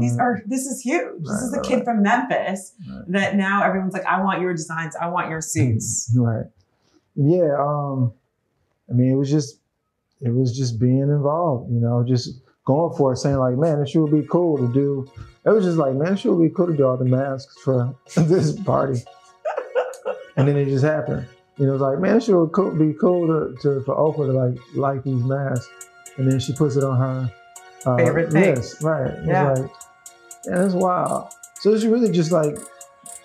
These are this is huge. This is a kid from Memphis that now everyone's like, I want your designs, I want your suits. Right. Yeah. Um, I mean, it was just, it was just being involved. You know, just going for it, saying like, man, it sure would be cool to do. It was just like, man, it sure would be cool to do all the masks for this party. and then it just happened. You know, it's like, man, it sure would be cool to, to for Oprah to like like these masks, and then she puts it on her uh, Favorite thing. list. Right. Yeah. like, yeah, that's wild. So it's really just like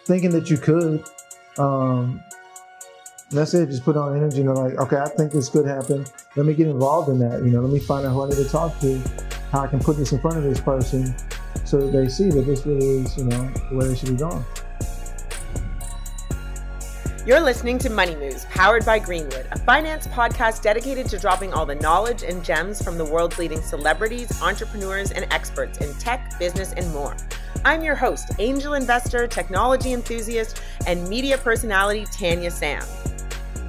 thinking that you could. Um, that's it. Just put on energy. You know, like, okay, I think this could happen. Let me get involved in that. You know, let me find out who I need to talk to, how I can put this in front of this person, so that they see that this really is, you know, where they should be going. You're listening to Money Moves, powered by Greenwood, a finance podcast dedicated to dropping all the knowledge and gems from the world's leading celebrities, entrepreneurs, and experts in tech, business, and more. I'm your host, angel investor, technology enthusiast, and media personality Tanya Sam.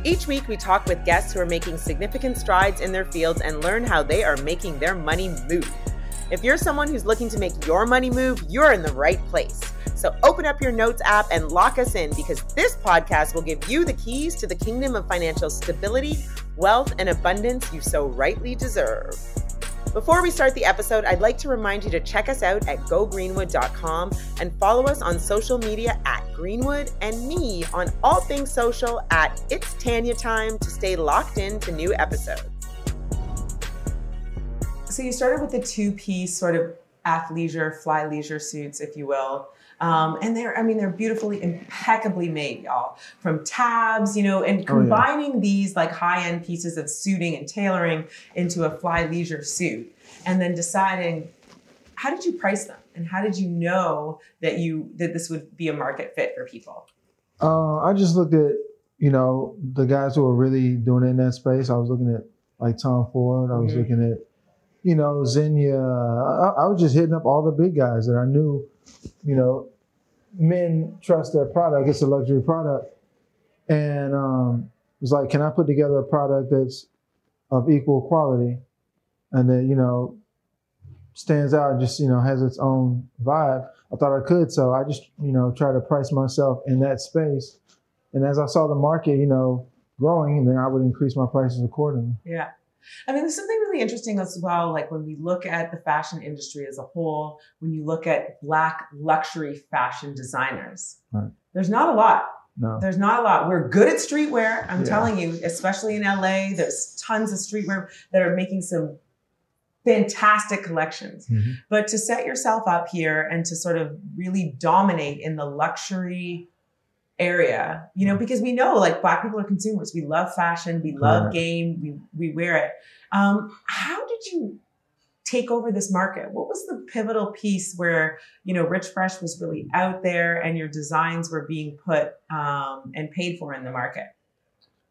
Each week, we talk with guests who are making significant strides in their fields and learn how they are making their money move. If you're someone who's looking to make your money move, you're in the right place. So open up your notes app and lock us in because this podcast will give you the keys to the kingdom of financial stability, wealth, and abundance you so rightly deserve. Before we start the episode, I'd like to remind you to check us out at gogreenwood.com and follow us on social media at Greenwood and me on all things social at It's Tanya Time to stay locked in to new episodes. So you started with the two-piece sort of athleisure, fly leisure suits, if you will. Um, and they're, I mean, they're beautifully, impeccably made, y'all. From tabs, you know, and Oh, yeah. combining these like high-end pieces of suiting and tailoring into a fly leisure suit, and then deciding how did you price them, and how did you know that you that this would be a market fit for people? Uh, I just looked at, you know, the guys who are really doing it in that space. I was looking at like Tom Ford. I was Mhm. looking at, you know, Zegna. I, I was just hitting up all the big guys that I knew, you know, men trust their product. It's a luxury product. And um, it was like, can I put together a product that's of equal quality and that, you know, stands out, just, you know, has its own vibe? I thought I could. So I just, you know, try to price myself in that space. And as I saw the market, you know, growing, then I would increase my prices accordingly. Yeah. I mean, there's something really interesting as well. Like when we look at the fashion industry as a whole, when you look at Black luxury fashion designers, Right. there's not a lot. No. There's not a lot. We're good at streetwear. I'm Yeah. telling you, especially in LA, there's tons of streetwear that are making some fantastic collections. Mhm. But to set yourself up here and to sort of really dominate in the luxury area, you know, because we know like black people are consumers. We love fashion, we love Correct. game, we we wear it. Um, how did you take over this market? What was the pivotal piece where you know Rich Fresh was really out there and your designs were being put um, and paid for in the market?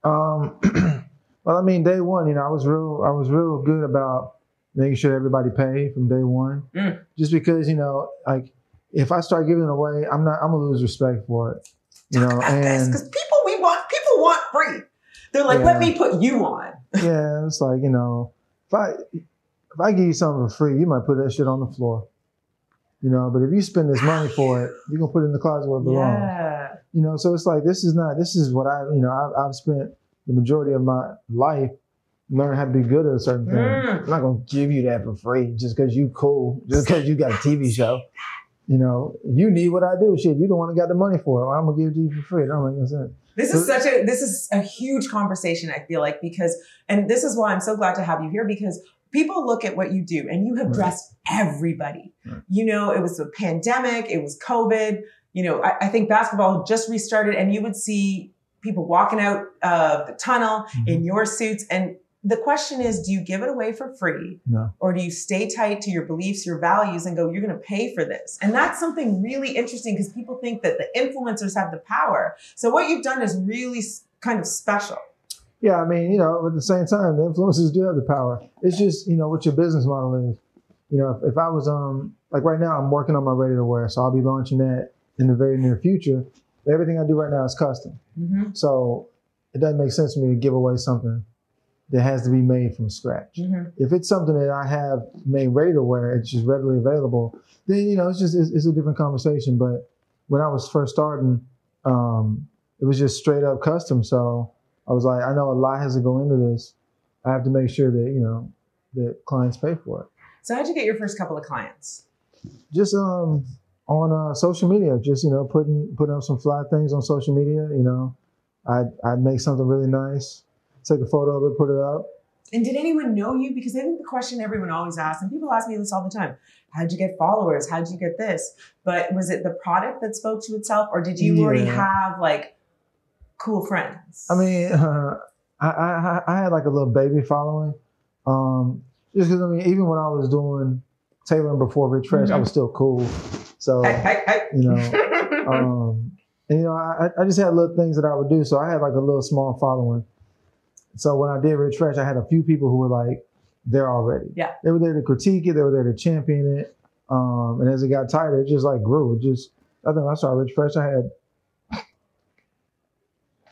Um, well, I mean, day one, you know, I was real, I was real good about making sure everybody paid from day one. Mm. Just because you know, like if I start giving it away, I'm not. I'm gonna lose respect for it. You know, and because people we want people want free. They're like, Yeah. let me put you on. yeah, it's like you know, if I if I give you something for free, you might put that shit on the floor. You know, but if you spend this money for it, you're gonna put it in the closet where it belongs. Yeah. You know, so it's like this is not this is what I you know I've, I've spent the majority of my life learning how to be good at a certain thing. Mm. I'm not gonna give you that for free just because you cool, just because you got a TV show. You know, you need what I do. Shit, you the one that got the money for it. Well, I'm gonna give it to you for free. It don't make no sense. This is such a this is a huge conversation. I feel like because and this is why I'm so glad to have you here because people look at what you do and you have Right. dressed everybody. Right. You know, it was a pandemic, it was COVID. You know, I, I think basketball just restarted, and you would see people walking out of the tunnel mm-hmm. in your suits. And the question is, do you give it away for free? No. Or do you stay tight to your beliefs, your values, and go, you're going to pay for this? And that's something really interesting because people think that the influencers have the power. So what you've done is really kind of special. Yeah, I mean, you know, at the same time, the influencers do have the power. It's just, you know, what your business model is. You know, if, if I was um like right now, I'm working on my ready to wear, so I'll be launching that in the very near future. Everything I do right now is custom, Mm-hmm. so it doesn't make sense for me to give away something that has to be made from scratch. Mm-hmm. If it's something that I have made ready to wear, it's just readily available, then you know it's just it's, it's a different conversation. But when I was first starting, um, it was just straight up custom. So I was like, I know a lot has to go into this. I have to make sure that you know that clients pay for it. So how'd you get your first couple of clients? Just um on uh, social media, just you know putting putting up some fly things on social media. You know, I'd I'd make something really nice, take a photo of it, put it out. And did anyone know you? Because I think the question everyone always asks, and people ask me this all the time how'd you get followers? How'd you get this? But was it the product that spoke to itself, or did you already have like cool friends? I mean, uh, I, I I had like a little baby following, um, just because I mean, even when I was doing tailoring before Rich Fresh, I was still cool. So Hey, hey, hey. you know, um, and you know, I, I just had little things that I would do. So I had like a little small following. So when I did Rich Fresh, I had a few people who were like there already. Yeah. They were there to critique it. They were there to champion it. Um, and as it got tighter, it just like grew. It just I think when I started Rich Fresh, I had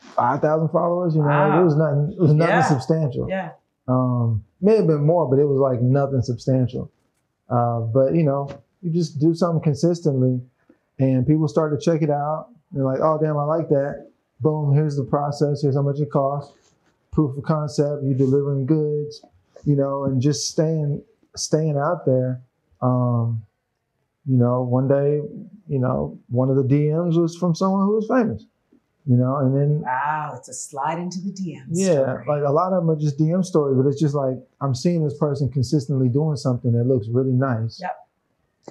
five thousand followers. You know, like, it was nothing. It was nothing Yeah. substantial. yeah. Um, may have been more, but it was like nothing substantial. Uh, but you know, you just do something consistently, and people start to check it out. They're like, "Oh, damn, I like that." Boom, here's the process. Here's how much it costs. Proof of concept. you're delivering goods, you know, and just staying staying out there. Um, you know, one day, you know, one of the DMs was from someone who was famous. You know, and then Wow, it's a slide into the DMs. yeah, like a lot of them are just DM stories, but it's just like I'm seeing this person consistently doing something that looks really nice. Yep.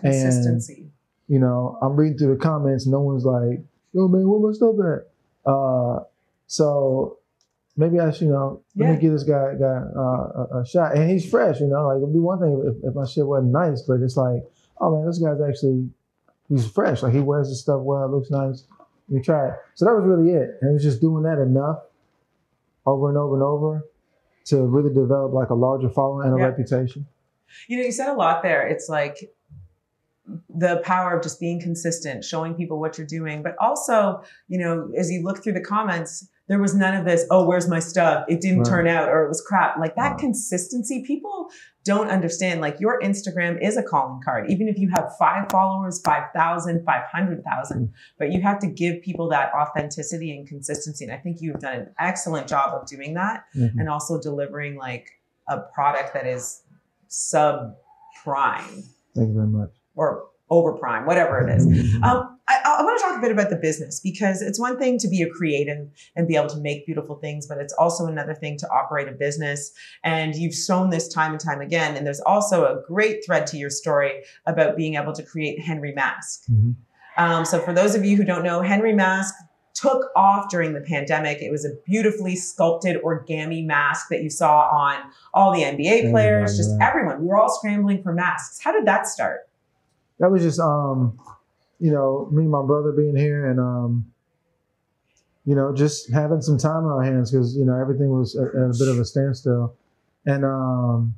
And consistency. you know, I'm reading through the comments, no one's like, "Yo, man, where my stuff at?" Uh, so maybe I should, you know, let Yeah. me give this guy guy uh, a, a shot, and he's fresh. You know, like it'd be one thing if, if my shit wasn't nice, but it's like, oh man, this guy's actually he's fresh. Like he wears his stuff well, it looks nice. We try it. So that was really it. And it was just doing that enough over and over and over to really develop like a larger following and a Yeah. reputation. You know, you said a lot there. It's like the power of just being consistent, showing people what you're doing, but also, you know, as you look through the comments, there was none of this, oh, where's my stuff? It didn't Right. turn out or it was crap. Like that Right. consistency, people don't understand. Like your Instagram is a calling card. Even if you have five followers, 5,000, 500,000, but you have to give people that authenticity and consistency. And I think you've done an excellent job of doing that Mhm. and also delivering like a product that is sub prime Thank you very much. or over prime, whatever it is. Um, I, I want to talk a bit about the business because it's one thing to be a creative and be able to make beautiful things, but it's also another thing to operate a business. And you've shown this time and time again. And there's also a great thread to your story about being able to create Henry Mask. Mhm. Um, so for those of you who don't know, Henry Mask took off during the pandemic. It was a beautifully sculpted origami mask that you saw on all the NBA players, just everyone. We were all scrambling for masks. How did that start? that was just um you know me and my brother being here and um you know just having some time on our hands because you know everything was a bit of a standstill and um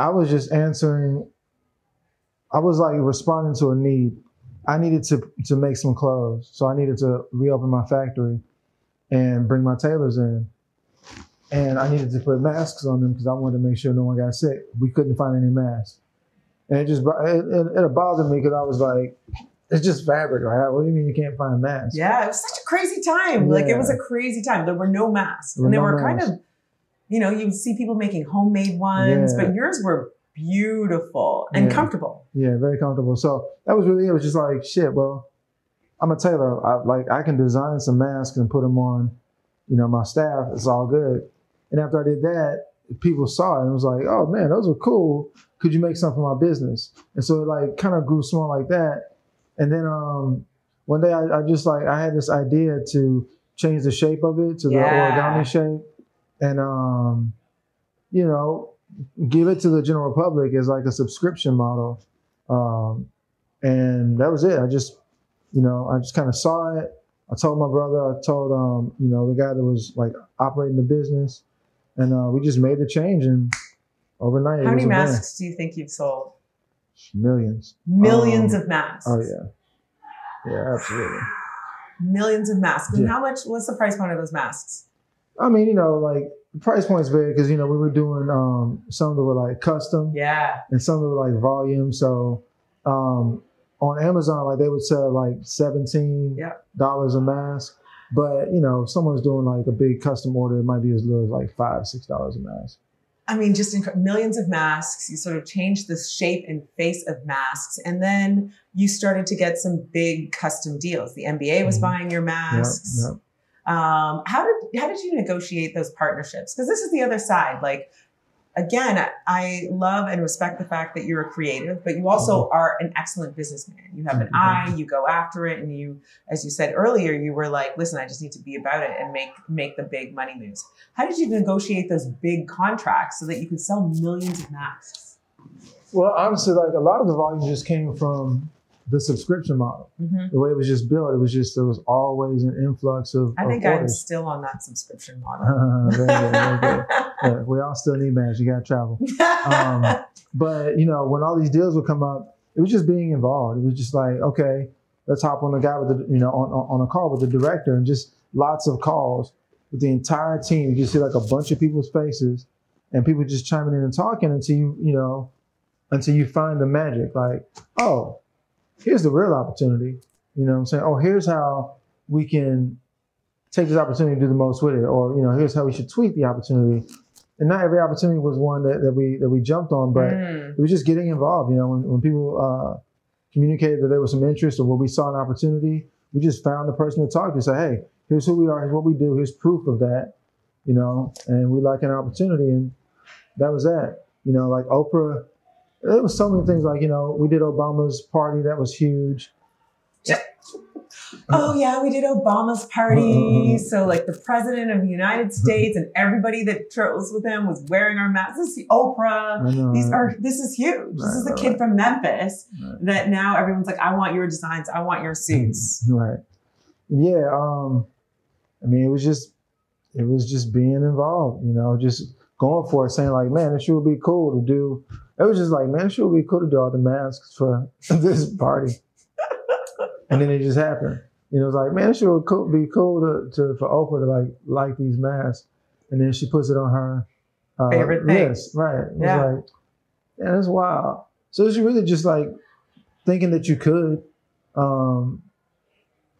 I was just answering. I was like responding to a need. I needed to to make some clothes, so I needed to reopen my factory and bring my tailors in. And I needed to put masks on them because I wanted to make sure no one got sick. We couldn't find any masks, and it just it, it, it bothered me because I was like, it's just fabric, right? What do you mean you can't find masks? Yeah, it was such a crazy time. Like it was a crazy time. There were no masks, There and they were no were kind of, you know, you would see people making homemade ones, Yeah. but yours were beautiful and Yeah. comfortable. Yeah, very comfortable. So that was really it. Was just like shit. Well, I'm a tailor. I, like I can design some masks and put them on, you know, my staff. It's all good. And after I did that, people saw it and was like, "Oh man, those are cool. Could you make some for my business?" And so it like kind of grew small like that. And then um, one day I, I just like I had this idea to change the shape of it to Yeah. the origami shape, and um, you know, give it to the general public as like a subscription model. Um, and that was it. I just, you know, I just kind of saw it. I told my brother, I told, um, you know, the guy that was like operating the business, and uh, we just made the change. And overnight, How it many was a brand. masks do you think you've sold? Millions. Millions Um, of masks. Oh yeah, yeah, absolutely. Millions of masks. And Yeah. how much? What's the price point of those masks? I mean, you know, like the price points vary because you know we were doing um, some that were like custom. Yeah. and some that were like volume. So um, on Amazon, like they would sell like seventeen Yeah. dollars a mask. But you know, if someone's doing like a big custom order, it might be as little as like five, six dollars a mask. I mean, just inc- millions of masks. You sort of changed the shape and face of masks. And then you started to get some big custom deals. The NBA was Mhm. buying your Yep, masks. yep. Um, how did how did you negotiate those partnerships? Because this is the other side. Like again, I, love and respect the fact that you're a creative, but you also are an excellent businessman. You have an Mhm. eye, you go after it, and you, as you said earlier, you were like, listen, I just need to be about it and make make the big money moves. How did you negotiate those big contracts so that you could sell millions of masks? Well, honestly, like a lot of the volume just came from the subscription model. Mhm. The way it was just built, it was just there was always an influx of. I of think I'm orders. still on that subscription model. very good, very good. Yeah, we all still need masks. You got to travel. um, but you know, when all these deals would come up, it was just being involved. It was just like, okay, let's hop on the guy with the, you know, on, on on a call with the director, and just lots of calls with the entire team. You can see like a bunch of people's faces, and people just chiming in and talking until you, you know, until you find the magic. Like, oh, here's the real opportunity. You know what I'm saying? Oh, here's how we can take this opportunity to do the most with it, or you know, here's how we should tweak the opportunity. And not every opportunity was one that, that we that we jumped on, but Mm. it was just getting involved. You know, when, when people uh, communicated that there was some interest or when we saw an opportunity, we just found the person to talk to. Say, hey, here's who we are, here's what we do, here's proof of that. You know, and we like an opportunity, and that was that. You know, like Oprah. There was so many things like you know we did Obama's party that was huge. Oh yeah, we did Obama's party. Mm-hmm. So like the president of the United mm-hmm. States and everybody that travels with him was wearing our masks. This is Oprah. Know, These right? are this is huge. This is a right, kid right. from Memphis Right. that now everyone's like, I want your designs. I want your suits. Mm-hmm. Right. Yeah. Um, I mean, it was just, it was just being involved, you know, just going for it, saying like, man, it sure would be cool to do. It was just like, man, it sure would be cool to do all the masks for this party. and then it just happened. You know, it was like, man, it sure would cool, be cool to, to for Oprah to like like these masks. And then she puts it on her uh, Favorite thing. list. Right. It was Yeah. like, yeah, that's wild. So it's really just like thinking that you could. Um,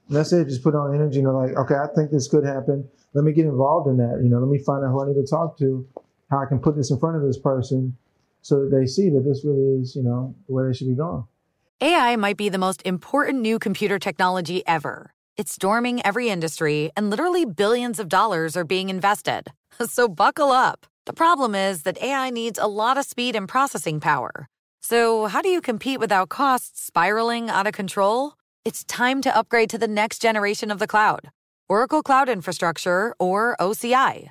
that's it. Just put on energy. You know, like, okay, I think this could happen. Let me get involved in that. You know, let me find out who I need to talk to, how I can put this in front of this person so that they see that this really is, you know, way they should be going. AI might be the most important new computer technology ever. It's storming every industry, and literally billions of dollars are being invested. So buckle up. The problem is that AI needs a lot of speed and processing power. So, how do you compete without costs spiraling out of control? It's time to upgrade to the next generation of the cloud Oracle Cloud Infrastructure, or OCI.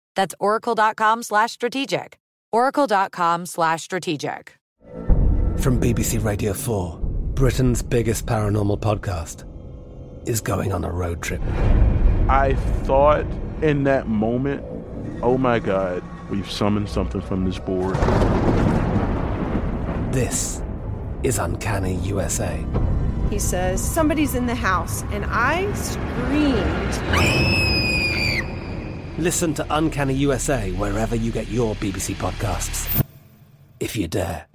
That's oracle.com slash strategic. oracle.com slash strategic. From BBC Radio 4, Britain's biggest paranormal podcast is going on a road trip. I thought in that moment, oh my God, we've summoned something from this board. This is Uncanny USA. He says, Somebody's in the house. And I screamed. Listen to Uncanny USA wherever you get your BBC podcasts, if you dare.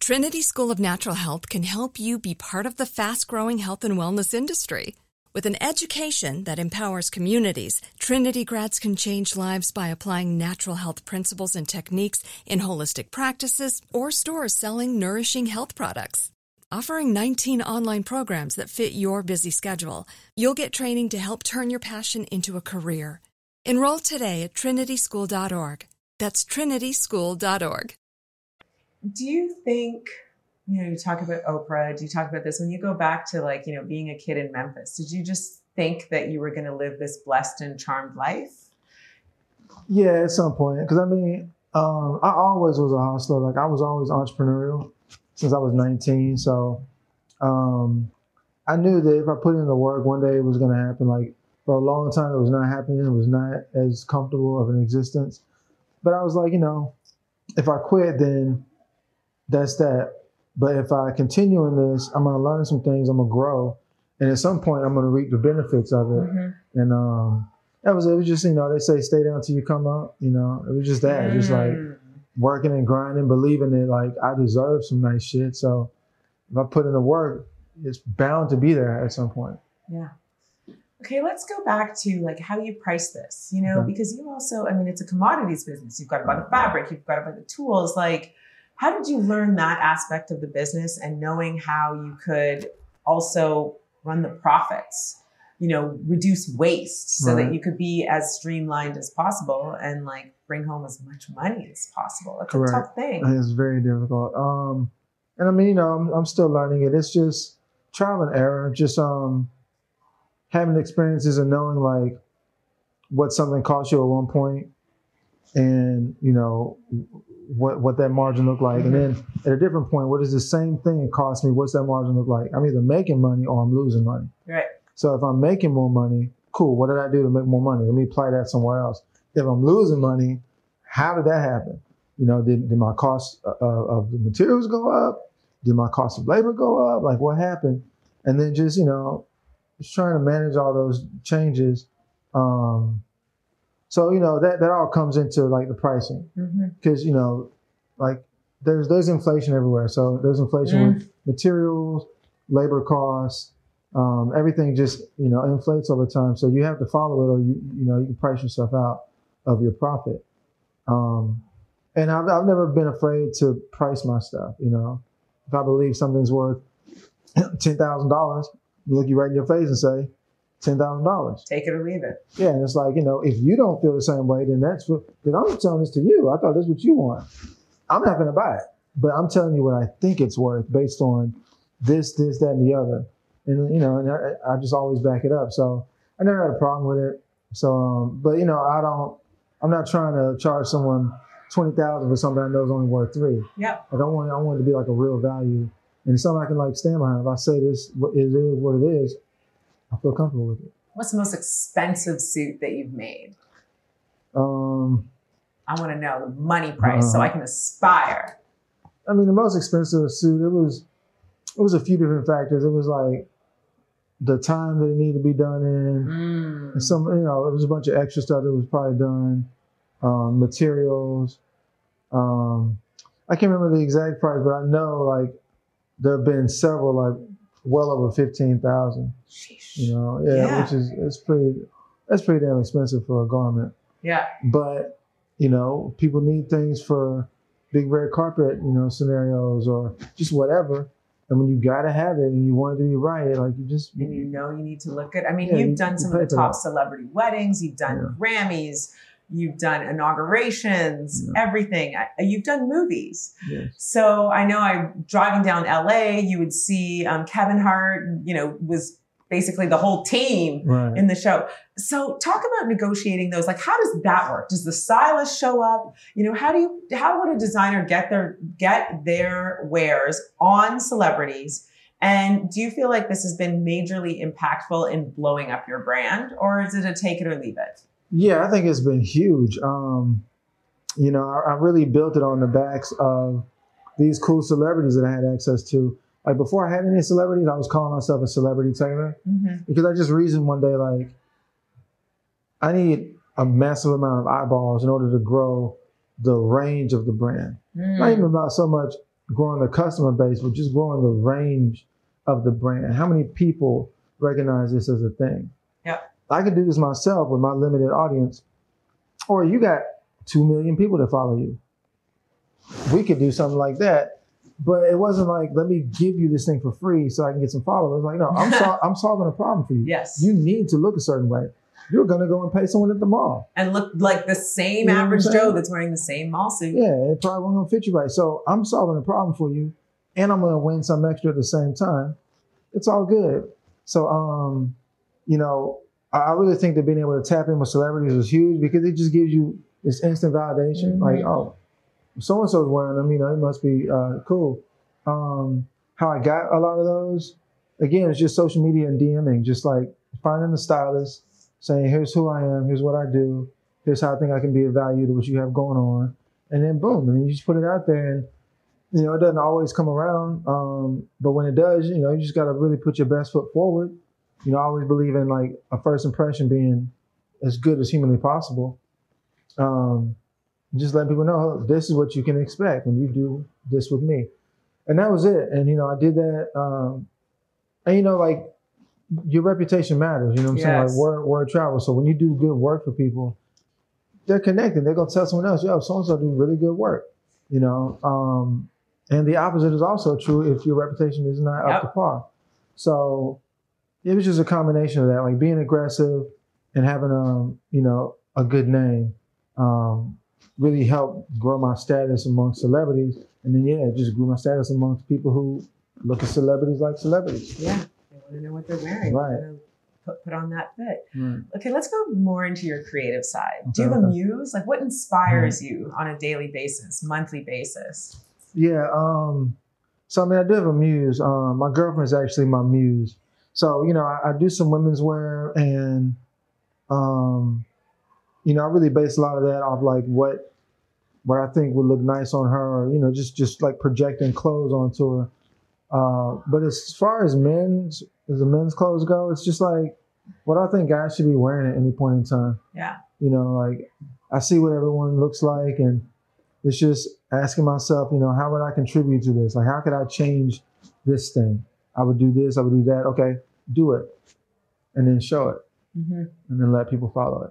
Trinity School of Natural Health can help you be part of the fast growing health and wellness industry. With an education that empowers communities, Trinity grads can change lives by applying natural health principles and techniques in holistic practices or stores selling nourishing health products. Offering 19 online programs that fit your busy schedule, you'll get training to help turn your passion into a career. Enroll today at trinityschool.org. That's trinityschool.org. Do you think, you know, you talk about Oprah, do you talk about this when you go back to like, you know, being a kid in Memphis? Did you just think that you were going to live this blessed and charmed life? Yeah, at some point. Because I mean, um, I always was a hustler. Like I was always entrepreneurial since I was 19. So um, I knew that if I put in the work, one day it was going to happen. Like for a long time, it was not happening. It was not as comfortable of an existence. But I was like, you know, if I quit, then that's that. But if I continue in this, I'm gonna learn some things. I'm gonna grow, and at some point, I'm gonna reap the benefits of it. Mm-hmm. And um, that was it. Was just you know they say stay down till you come up. You know, it was just that, just like Mm. Working and grinding, believing that like I deserve some nice shit. So if I put in the work, it's bound to be there at some point. Yeah. Okay, let's go back to like how you price this, you know, Okay. because you also, I mean, it's a commodities business. You've got to buy the fabric, you've got to buy the tools. Like, how did you learn that aspect of the business and knowing how you could also run the profits, you know, reduce waste so that you could be as streamlined as possible and like bring home as much money as possible? It's Correct. a tough thing. It's very difficult. Um, and I mean, you know, I'm, I'm still learning it. It's just trial and error. Just um, having experiences and knowing like what something cost you at one point, and you know what what that margin looked like, and then at a different point, what is the same thing it cost me? What's that margin look like? I'm either making money or I'm losing money. Right. So if I'm making more money, cool. What did I do to make more money? Let me apply that somewhere else. If I'm losing money, how did that happen? You know, did, did my cost uh, of the materials go up? Did my cost of labor go up? Like what happened? And then just, you know, just trying to manage all those changes. Um, so, you know, that, that all comes into like the pricing because, you know, like there's, there's inflation everywhere. So there's inflation with materials, labor costs, um, everything just, you know, inflates over time. So you have to follow it or you, you know, you can price yourself out of your profit. Um, and I've, I've never been afraid to price my stuff. You know, if I believe something's worth ten thousand dollars, look you right in your face and say ten thousand dollars. Take it or leave it. Yeah, and it's like you know, if you don't feel the same way, then that's what. Because I'm telling this to you. I thought that's what you want. I'm not going to buy it, but I'm telling you what I think it's worth based on this, this, that, and the other. And you know, and I, I just always back it up. So I never had a problem with it. So, um, but you know, I don't. I'm not trying to charge someone twenty thousand for something I know is only worth three. Yep. Like I want, I want it to be like a real value, and something I can like stand behind. If I say this, what it is what it is, I feel comfortable with it. What's the most expensive suit that you've made? Um, I want to know the money price so I can aspire. I mean, the most expensive suit. It was, it was a few different factors. It was like the time that it needed to be done in. Mm. Some, you know, it was a bunch of extra stuff that was probably done, um, materials. Um, I can't remember the exact price, but I know like there have been several like well over fifteen thousand. You know, yeah, Yeah. which is it's pretty that's pretty damn expensive for a garment. Yeah. But you know, people need things for big red carpet, you know, scenarios or just whatever. And when you gotta have it and you want it to be right, like you just and you know you need to look good. I mean, Yeah, you've you- done you some of the top that. celebrity weddings, you've done Grammys, you've done inaugurations, everything. You've done movies. Yes. So I know I'm driving down LA, you would see um, Kevin Hart, you know, was basically the whole team Right. in the show. So talk about negotiating those. Like, how does that work? Does the stylist show up? You know, how do you, how would a designer get their, get their wares on celebrities? And do you feel like this has been majorly impactful in blowing up your brand or is it a take it or leave it? Yeah, I think it's been huge. Um, you know, I, I really built it on the backs of these cool celebrities that I had access to. Like before I had any celebrities, I was calling myself a celebrity tailor Mm-hmm. because I just reasoned one day like I need a massive amount of eyeballs in order to grow the range of the brand. Not even about so much growing the customer base, but just growing the range of the brand. How many people recognize this as a thing? Yep. I could do this myself with my limited audience, or you got two million people that follow you. We could do something like that, but it wasn't like let me give you this thing for free so I can get some followers. Like no, I'm sol- I'm solving a problem for you. Yes. you need to look a certain way. You're gonna go and pay someone at the mall. And look like the same You know average? Joe that's wearing the same mall suit. Yeah, it probably won't fit you right. So I'm solving a problem for you, and I'm gonna win some extra at the same time. It's all good. So um, you know, I really think that being able to tap in with celebrities is huge because it just gives you this instant validation. Mhm. Like, oh, so and so's wearing them, you know, it must be uh, cool. Um, how I got a lot of those, again, it's just social media and DMing, just like finding the stylist, saying, here's who I am, here's what I do, here's how I think I can be of value to what you have going on. And then boom, and you just put it out there and you know, it doesn't always come around. Um, but when it does, you know, you just gotta really put your best foot forward. You know, I always believe in like a first impression being as good as humanly possible. Um, just let people know "Oh, this is what you can expect when you do this with me. And that was it. And you know, I did that. Um, and you know, like your reputation matters. You know what I'm saying? Yes. Like word word travels. So when you do good work for people, they're connected. They're gonna tell someone else, yo, so and so do really good work. You know, um, and the opposite is also true if your reputation is not up to par. So it was just a combination of that, like being aggressive and having um, you know, a good name, um, really helped grow my status among celebrities. And then yeah, it just grew my status amongst people who look at celebrities like celebrities. Yeah. They want to know what they're wearing. Right. Put, put on that fit. Right. Okay, let's go more into your creative side. Do you Okay, have a muse? Like what inspires you on a daily basis, monthly basis? Yeah. Um, so I mean, I do have a muse. Um, my girlfriend's actually my muse. So you know, I, I do some women's wear, and um, you know, I really base a lot of that off like what what I think would look nice on her, or you know, just just like projecting clothes onto her. Uh, but as far as men's as the men's clothes go, it's just like what I think guys should be wearing at any point in time. Yeah. You know, like I see what everyone looks like, and it's just asking myself, you know, how would I contribute to this? Like, how could I change this thing? I would do this, I would do that. Okay, do it, and then show it, Mm-hmm. and then let people follow it.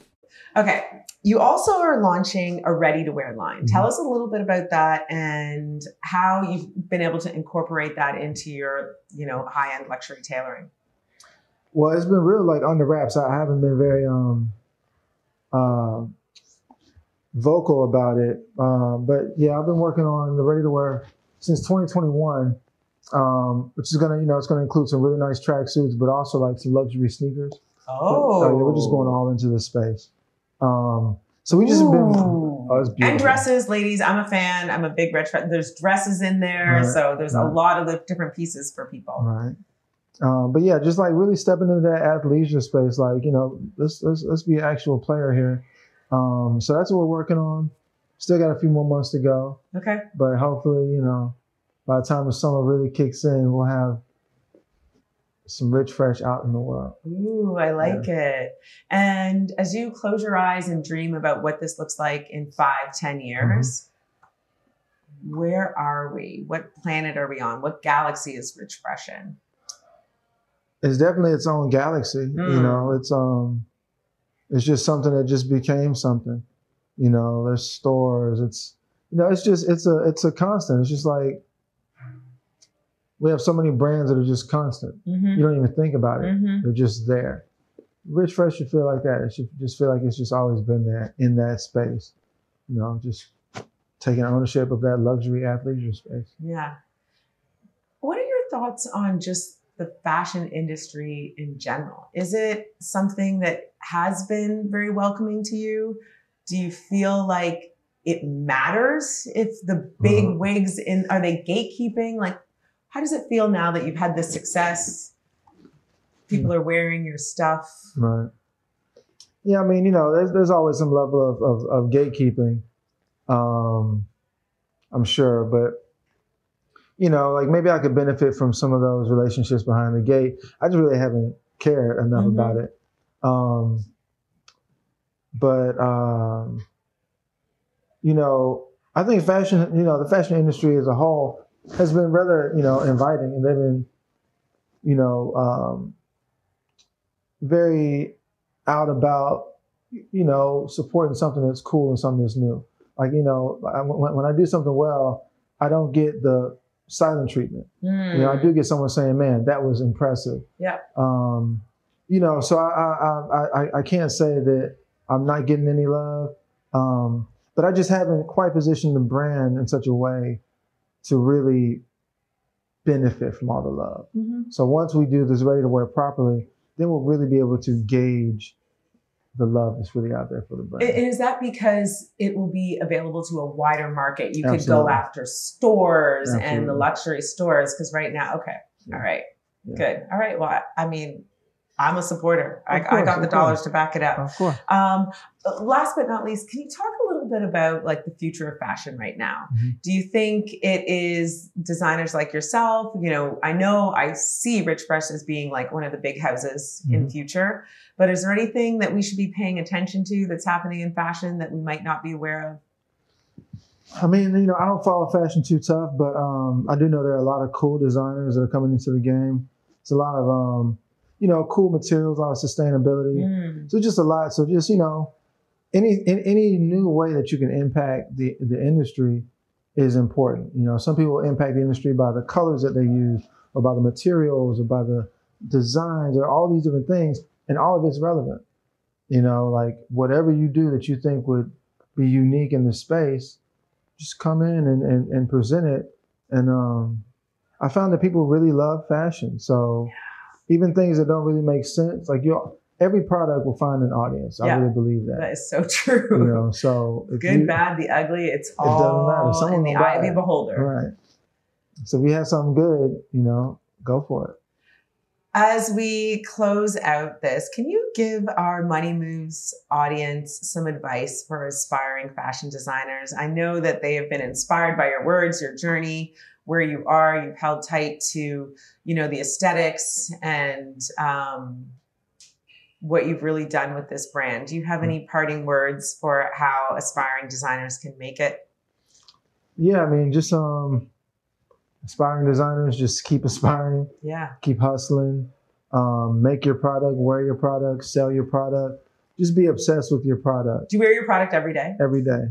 Okay. You also are launching a ready to wear line. Tell us a little bit about that and how you've been able to incorporate that into your, you know, high end luxury tailoring. Well, it's been real like under wraps. I haven't been very um uh, vocal about it. Um, but yeah, I've been working on the ready to wear since 2021. Um, which is gonna, you know, it's gonna include some really nice track suits, but also like some luxury sneakers. Oh, But, uh, yeah, we're just going all into this space. Um, so we just been oh, and dresses, ladies. I'm a fan. I'm a big red. There's dresses in there, Right, so there's a lot of the different pieces for people. Right. Um, but yeah, just like really stepping into that athleisure space, like you know, let's let's let's be an actual player here. Um, so that's what we're working on. Still got a few more months to go, Okay. but hopefully, you know, by the time the summer really kicks in, we'll have some rich fresh out in the world. Ooh, I like it. And as you close your eyes and dream about what this looks like in five, ten years, where are we? What planet are we on? What galaxy is Rich Fresh in? It's definitely its own galaxy. You Mm. know, it's um, it's just something that just became something. You know, there's stores. It's you know, it's just it's a it's a constant. It's just like we have so many brands that are just constant. Mhm. You don't even think about it. Mhm. They're just there. Rich Fresh should feel like that. It should just feel like it's just always been there in that space. You know, just taking ownership of that luxury athleisure space. Yeah. What are your thoughts on just the fashion industry in general? Is it something that has been very welcoming to you? Do you feel like it matters if the big Mhm. wigs in are they gatekeeping? Like how does it feel now that you've had this success? People are wearing your stuff. Right. Yeah, I mean, you know, there's there's always some level of of, of gatekeeping. Um, I'm sure, but you know, like maybe I could benefit from some of those relationships behind the gate. I just really haven't cared enough Mhm. about it. Um, but um, you know, I think fashion, you know, the fashion industry as a whole has been rather, you know, inviting, and they've been, you know, um, very out about, you know, supporting something that's cool and something that's new. Like, you know, I, when, when I do something well, I don't get the silent treatment. You know, I do get someone saying, "Man, that was impressive." Yeah. Um, you know, so I, I I I I can't say that I'm not getting any love, um, but I just haven't quite positioned the brand in such a way to really benefit from all the love. Mhm. So once we do this ready to wear properly, then we'll really be able to gauge the love that's really out there for the brand. And is that because it will be available to a wider market? You could go after stores and the luxury stores because right now, okay, all right, Yeah. good, all right. Well, I, I mean, I'm a supporter. I, Of I got the dollars course. to back it up. Of course. Um, last but not least, can you talk bit about like the future of fashion right now? Mhm. Do you think it is designers like yourself? You know, I know I see Rich Fresh as being like one of the big houses in Mhm. future, but is there anything that we should be paying attention to that's happening in fashion that we might not be aware of? I mean, you know, I don't follow fashion too tough, but um, I do know there are a lot of cool designers that are coming into the game. It's a lot of, um, you know, cool materials, a lot of sustainability. Mm. So just a lot. So just you know, any in, any new way that you can impact the the industry is important. You know, some people impact the industry by the colors that they use, or by the materials, or by the designs, or all these different things, and all of it's relevant. You know, like whatever you do that you think would be unique in the space, just come in and, and, and present it. And um, I found that people really love fashion. So even things that don't really make sense, like you, every product will find an audience. I Yeah. really believe that. That is so true. You know, so Good, you- bad, the ugly, it's doesn't all matter. Someone in the eye of the beholder. Right. So if you have something good, you know, go for it. As we close out this, can you give our Money Moves audience some advice for aspiring fashion designers? I know that they have been inspired by your words, your journey, where you are. You've held tight to, you know, the aesthetics and um, what you've really done with this brand. Do you have any parting words for how aspiring designers can make it? Yeah, I mean, just um, aspiring designers, just keep aspiring. Yeah. Keep hustling. Um, make your product, wear your product, sell your product. Just be obsessed with your product. Do you wear your product every day? Every day.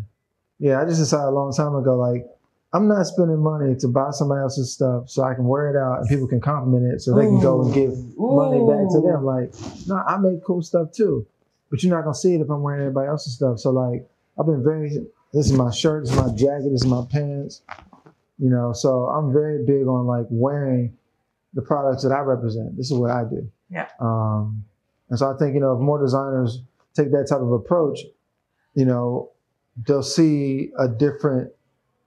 Yeah, I just decided a long time ago, like, I'm not spending money to buy somebody else's stuff so I can wear it out and people can compliment it so they can go and give money back to them. Like, no, I make cool stuff too, but you're not gonna see it if I'm wearing everybody else's stuff. So like, I've been very. This is my shirt. This is my jacket. This is my pants. You know, so I'm very big on like wearing the products that I represent. This is what I do. Yeah. Um, and so I think you know if more designers take that type of approach, you know, they'll see a different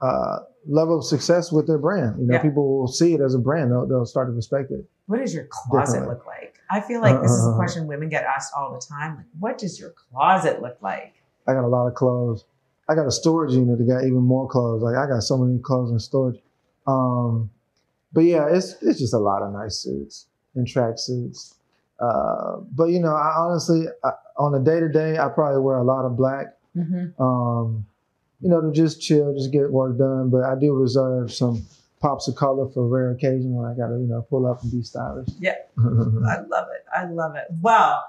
uh, level of success with their brand. You know, Yeah. people will see it as a brand. They'll, they'll start to respect it. What does your closet look like? I feel like this is a Uh, question women get asked all the time. Like, what does your closet look like? I got a lot of clothes. I got a storage unit that got even more clothes. Like I got so many clothes in storage. Um, but yeah, it's it's just a lot of nice suits and track suits. Uh, but you know, I honestly, I, on a day to day, I probably wear a lot of black. Mm-hmm. Um, you know, to just chill, just get work done. But I do reserve some pops of color for rare occasion when I gotta, you know, pull up and be stylish. Yeah. I love it. I love it. Well,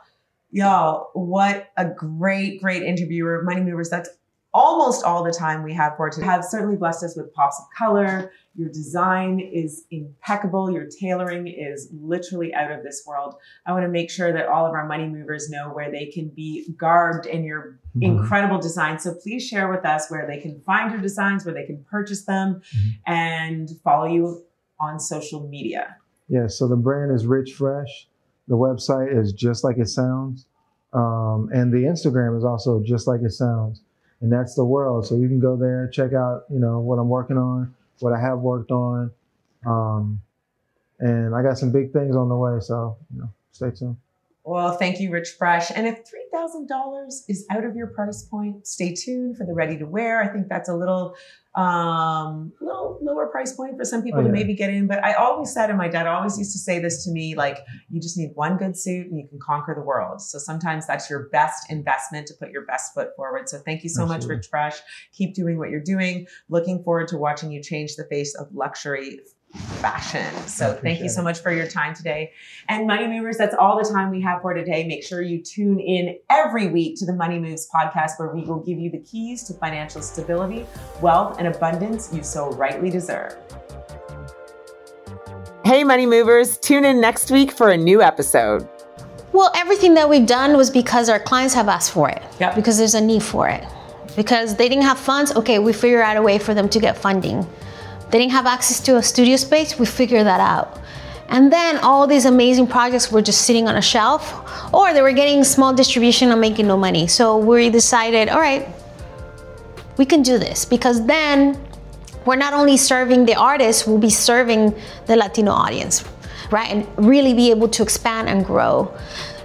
y'all, what a great, great interviewer. Money Movers, that's almost all the time we have for today. Have certainly blessed us with pops of color. Your design is impeccable. Your tailoring is literally out of this world. I want to make sure that all of our money movers know where they can be garbed in your incredible design. So please share with us where they can find your designs, where they can purchase them, and follow you on social media. Yeah, so the brand is Rich Fresh. The website is just like it sounds. Um, and the Instagram is also just like it sounds. And that's the world. So you can go there, check out, you know, what I'm working on, what I have worked on. Um, and I got some big things on the way. So, you know, stay tuned. Well, thank you, Rich Fresh. And if $3,000 is out of your price point, stay tuned for the ready to wear. I think that's a little, um, little lower price point for some people Oh, to maybe get in. But I always said, and my dad always used to say this to me, like, you just need one good suit and you can conquer the world. So sometimes that's your best investment to put your best foot forward. So thank you so much, Rich Fresh. Keep doing what you're doing. Looking forward to watching you change the face of luxury fashion. So thank you so much for your time today. And Money Movers, that's all the time we have for today. Make sure you tune in every week to the Money Moves podcast, where we will give you the keys to financial stability, wealth, and abundance you so rightly deserve. Hey, Money Movers, tune in next week for a new episode. Well, everything that we've done was because our clients have asked for it. Yeah. Because there's a need for it. Because they didn't have funds, okay, we figure out a way for them to get funding. They didn't have access to a studio space, we figured that out. And then all these amazing projects were just sitting on a shelf, or they were getting small distribution and making no money. So we decided, all right, we can do this because then we're not only serving the artists, we'll be serving the Latino audience, right? And really be able to expand and grow.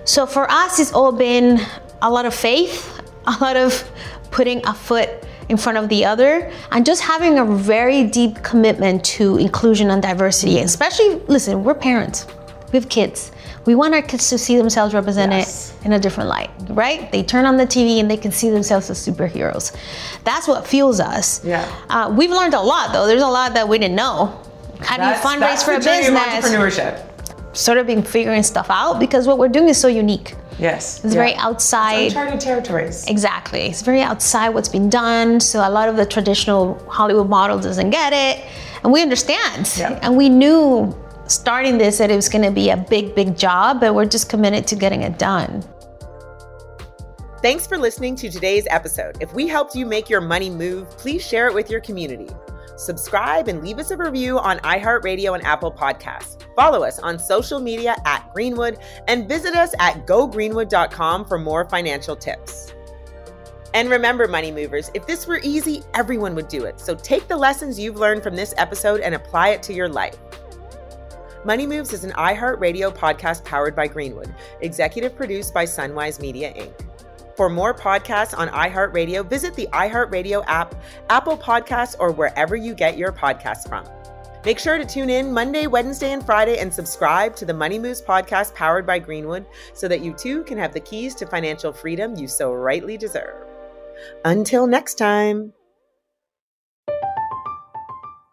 So for us, it's all been a lot of faith, a lot of putting a foot in front of the other, and just having a very deep commitment to inclusion and diversity. Especially, listen, we're parents, we have kids. We want our kids to see themselves represented in a different light, right? They turn on the TV and they can see themselves as superheroes. That's what fuels us. Yeah. Uh, we've learned a lot though. There's a lot that we didn't know. How do you fundraise that's for a business? entrepreneurship. Sort of been figuring stuff out because what we're doing is so unique. Yes. It's Yeah. very outside. Uncharted territories. Exactly. It's very outside what's been done. So a lot of the traditional Hollywood model doesn't get it. And we understand. Yeah. And we knew starting this that it was going to be a big, big job, but we're just committed to getting it done. Thanks for listening to today's episode. If we helped you make your money move, please share it with your community. Subscribe and leave us a review on iHeartRadio and Apple Podcasts. Follow us on social media at Greenwood and visit us at gogreenwood.com for more financial tips. And remember, money movers, if this were easy, everyone would do it. So take the lessons you've learned from this episode and apply it to your life. Money Moves is an iHeartRadio podcast powered by Greenwood, executive produced by Sunwise Media Inc. For more podcasts on iHeartRadio, visit the iHeartRadio app, Apple Podcasts, or wherever you get your podcasts from. Make sure to tune in Monday, Wednesday, and Friday and subscribe to the Money Moves podcast powered by Greenwood so that you too can have the keys to financial freedom you so rightly deserve. Until next time.